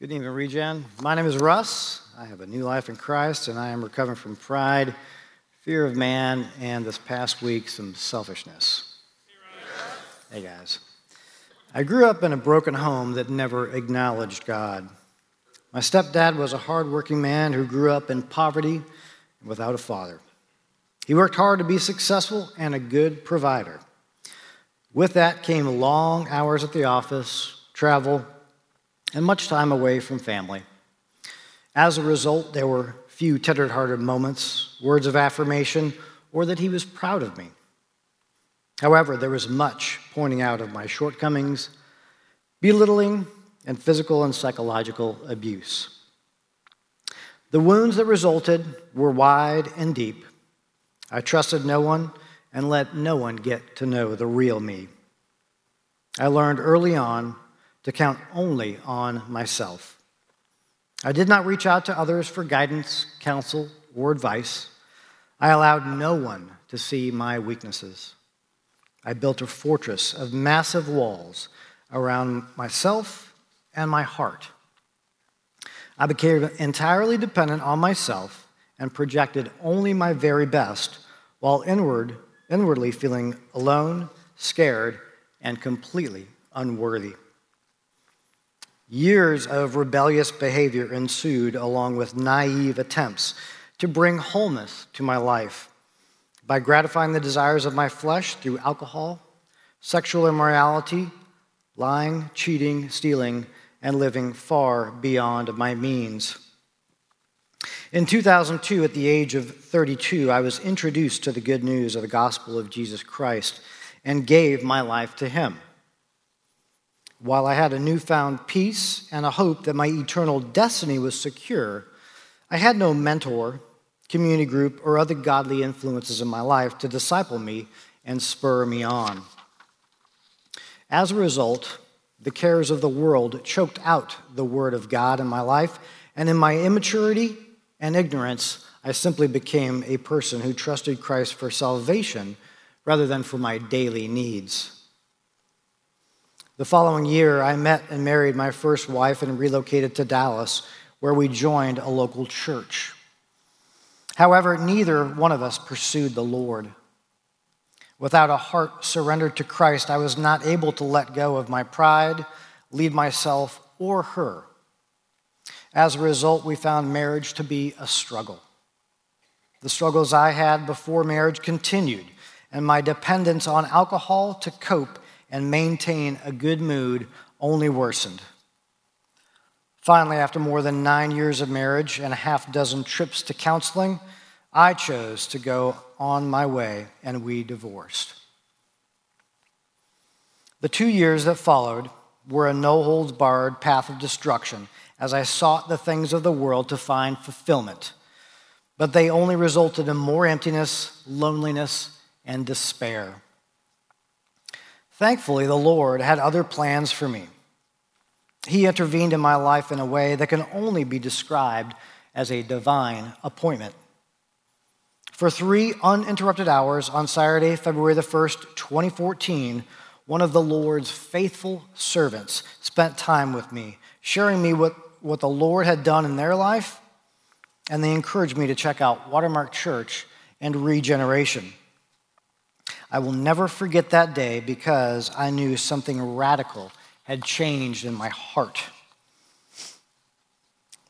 Good evening, Regen. My name is Russ. I have a new life in Christ, and I am recovering from pride, fear of man, and this past week, some selfishness. Hey, guys. I grew up in a broken home that never acknowledged God. My stepdad was a hardworking man who grew up in poverty without a father. He worked hard to be successful and a good provider. With that came long hours at the office, travel, and much time away from family. As a result, there were few tender hearted moments, words of affirmation, or that he was proud of me. However, there was much pointing out of my shortcomings, belittling, and physical and psychological abuse. The wounds that resulted were wide and deep. I trusted no one and let no one get to know the real me. I learned early on to count only on myself. I did not reach out to others for guidance, counsel, or advice. I allowed no one to see my weaknesses. I built a fortress of massive walls around myself and my heart. I became entirely dependent on myself and projected only my very best while inward, inwardly feeling alone, scared, and completely unworthy. Years of rebellious behavior ensued, along with naive attempts to bring wholeness to my life by gratifying the desires of my flesh through alcohol, sexual immorality, lying, cheating, stealing, and living far beyond my means. In 2002, at the age of 32, I was introduced to the good news of the gospel of Jesus Christ and gave my life to Him. While I had a newfound peace and a hope that my eternal destiny was secure, I had no mentor, community group, or other godly influences in my life to disciple me and spur me on. As a result, the cares of the world choked out the word of God in my life, and in my immaturity and ignorance, I simply became a person who trusted Christ for salvation rather than for my daily needs. The following year, I met and married my first wife and relocated to Dallas, where we joined a local church. However, neither one of us pursued the Lord. Without a heart surrendered to Christ, I was not able to let go of my pride, lead myself or her. As a result, we found marriage to be a struggle. The struggles I had before marriage continued, and my dependence on alcohol to cope and maintain a good mood only worsened. Finally, after more than nine years of marriage and a half dozen trips to counseling, I chose to go on my way and we divorced. The two years that followed were a no holds barred path of destruction as I sought the things of the world to find fulfillment. But they only resulted in more emptiness, loneliness, and despair. Thankfully, the Lord had other plans for me. He intervened in my life in a way that can only be described as a divine appointment. For three uninterrupted hours on Saturday, February the 1st, 2014, one of the Lord's faithful servants spent time with me, sharing me what, what the Lord had done in their life, and they encouraged me to check out Watermark Church and Regeneration. I will never forget that day because I knew something radical had changed in my heart.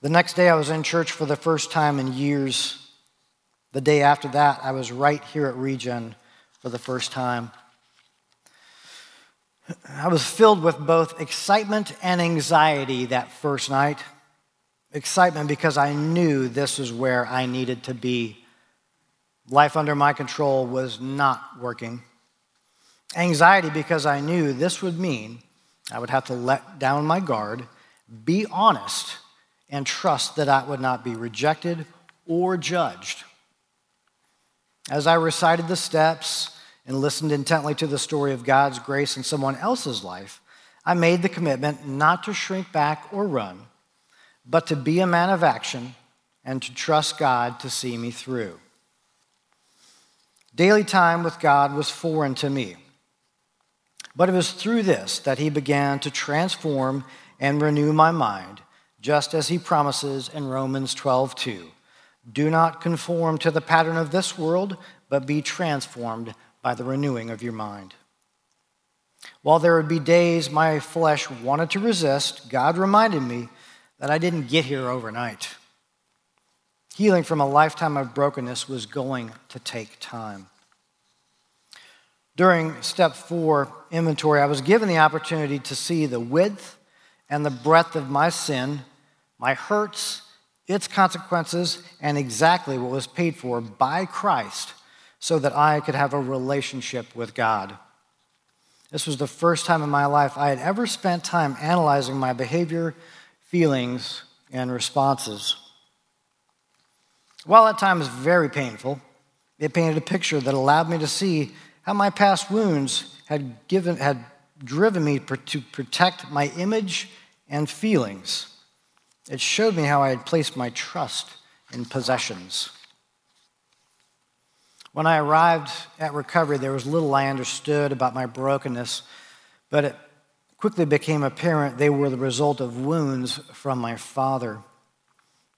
The next day, I was in church for the first time in years. The day after that, I was right here at Regen for the first time. I was filled with both excitement and anxiety that first night. Excitement because I knew this was where I needed to be Life under my control was not working. Anxiety because I knew this would mean I would have to let down my guard, be honest, and trust that I would not be rejected or judged. As I recited the steps and listened intently to the story of God's grace in someone else's life, I made the commitment not to shrink back or run, but to be a man of action and to trust God to see me through. Daily time with God was foreign to me. But it was through this that He began to transform and renew my mind, just as he promises in Romans 12:2. Do not conform to the pattern of this world, but be transformed by the renewing of your mind. While there would be days my flesh wanted to resist, God reminded me that I didn't get here overnight. Healing from a lifetime of brokenness was going to take time. During step four inventory, I was given the opportunity to see the width and the breadth of my sin, my hurts, its consequences, and exactly what was paid for by Christ so that I could have a relationship with God. This was the first time in my life I had ever spent time analyzing my behavior, feelings, and responses. While at times very painful, it painted a picture that allowed me to see how my past wounds had, given, had driven me to protect my image and feelings. It showed me how I had placed my trust in possessions. When I arrived at recovery, there was little I understood about my brokenness, but it quickly became apparent they were the result of wounds from my father.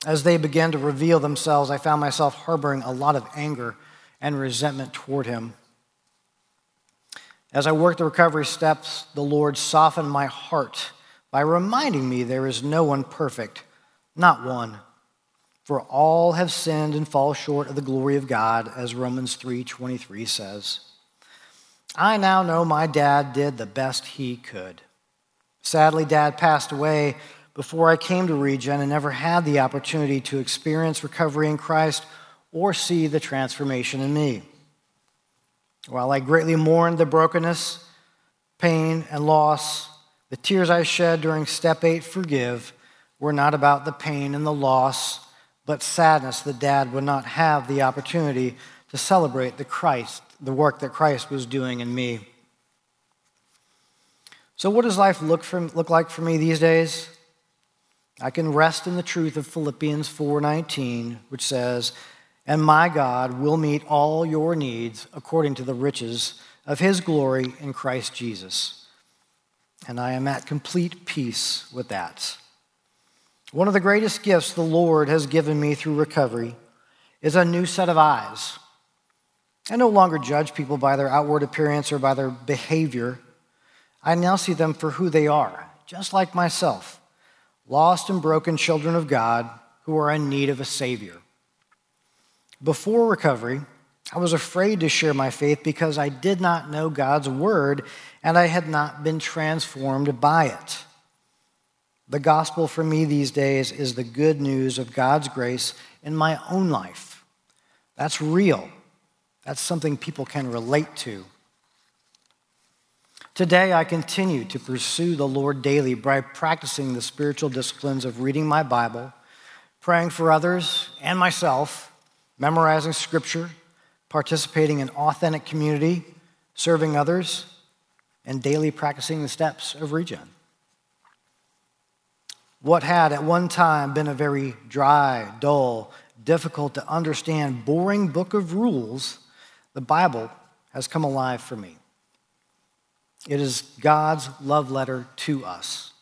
As they began to reveal themselves, I found myself harboring a lot of anger and resentment toward him. As I worked the recovery steps, the Lord softened my heart by reminding me there is no one perfect, not one. For all have sinned and fall short of the glory of God, as Romans 3:23 says. I now know my dad did the best he could. Sadly, dad passed away before I came to Regen and never had the opportunity to experience recovery in Christ or see the transformation in me. While I greatly mourned the brokenness, pain, and loss, the tears I shed during step eight, forgive, were not about the pain and the loss, but sadness that dad would not have the opportunity to celebrate the Christ, the work that Christ was doing in me. So, what does life look, for, look like for me these days? I can rest in the truth of Philippians 4:19, which says, "And my God will meet all your needs according to the riches of his glory in Christ Jesus." and I am at complete peace with that. One of the greatest gifts the Lord has given me through recovery is a new set of eyes. I no longer judge people by their outward appearance or by their behavior. I now see them for who they are, just like myself, lost and broken children of God who are in need of a Savior. Before recovery, I was afraid to share my faith because I did not know God's word and I had not been transformed by it. The gospel for me these days is the good news of God's grace in my own life. That's real. That's something people can relate to. Today, I continue to pursue the Lord daily by practicing the spiritual disciplines of reading my Bible, praying for others and myself, memorizing scripture, participating in authentic community, serving others, and daily practicing the steps of regen. What had at one time been a very dry, dull, difficult to understand, boring book of rules, the Bible has come alive for me. It is God's love letter to us.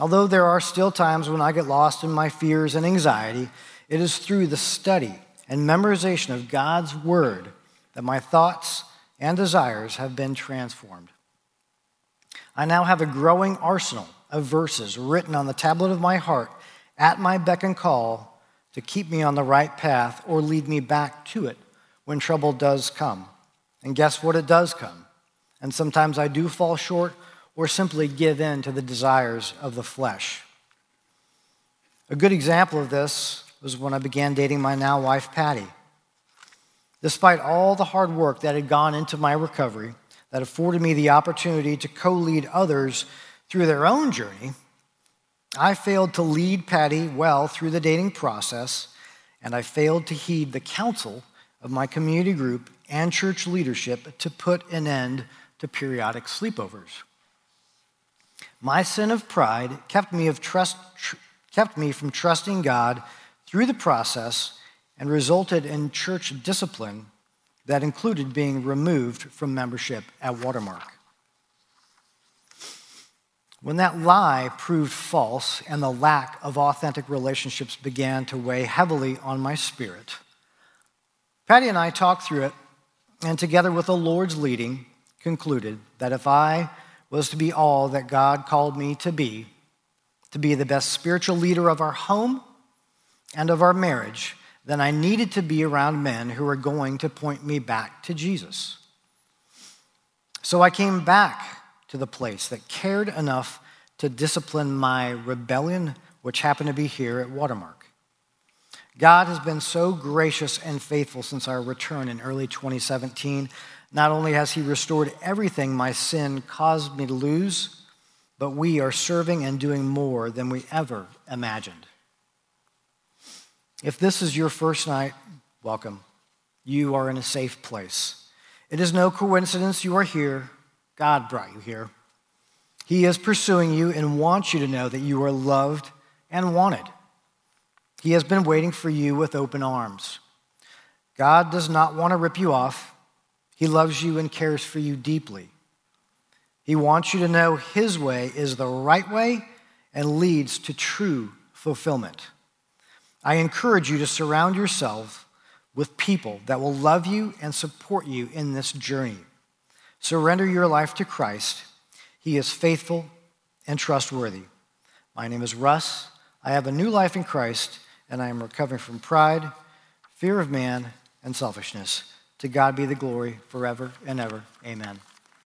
Although there are still times when I get lost in my fears and anxiety, it is through the study and memorization of God's Word that my thoughts and desires have been transformed. I now have a growing arsenal of verses written on the tablet of my heart at my beck and call to keep me on the right path or lead me back to it when trouble does come. And guess what? It does come. And sometimes I do fall short or simply give in to the desires of the flesh. A good example of this was when I began dating my now wife, Patty. Despite all the hard work that had gone into my recovery, that afforded me the opportunity to co lead others through their own journey, I failed to lead Patty well through the dating process, and I failed to heed the counsel of my community group and church leadership to put an end to periodic sleepovers. My sin of pride kept me, of trust, tr- kept me from trusting God through the process and resulted in church discipline that included being removed from membership at Watermark. When that lie proved false and the lack of authentic relationships began to weigh heavily on my spirit, Patty and I talked through it, and together with the Lord's leading, concluded that if I was to be all that God called me to be, to be the best spiritual leader of our home and of our marriage, then I needed to be around men who were going to point me back to Jesus. So I came back to the place that cared enough to discipline my rebellion, which happened to be here at Watermark. God has been so gracious and faithful since our return in early 2017. Not only has He restored everything my sin caused me to lose, but we are serving and doing more than we ever imagined. If this is your first night, welcome. You are in a safe place. It is no coincidence you are here. God brought you here. He is pursuing you and wants you to know that you are loved and wanted. He has been waiting for you with open arms. God does not want to rip you off. He loves you and cares for you deeply. He wants you to know His way is the right way and leads to true fulfillment. I encourage you to surround yourself with people that will love you and support you in this journey. Surrender your life to Christ. He is faithful and trustworthy. My name is Russ. I have a new life in Christ, and I am recovering from pride, fear of man, and selfishness. To God be the glory forever and ever. Amen.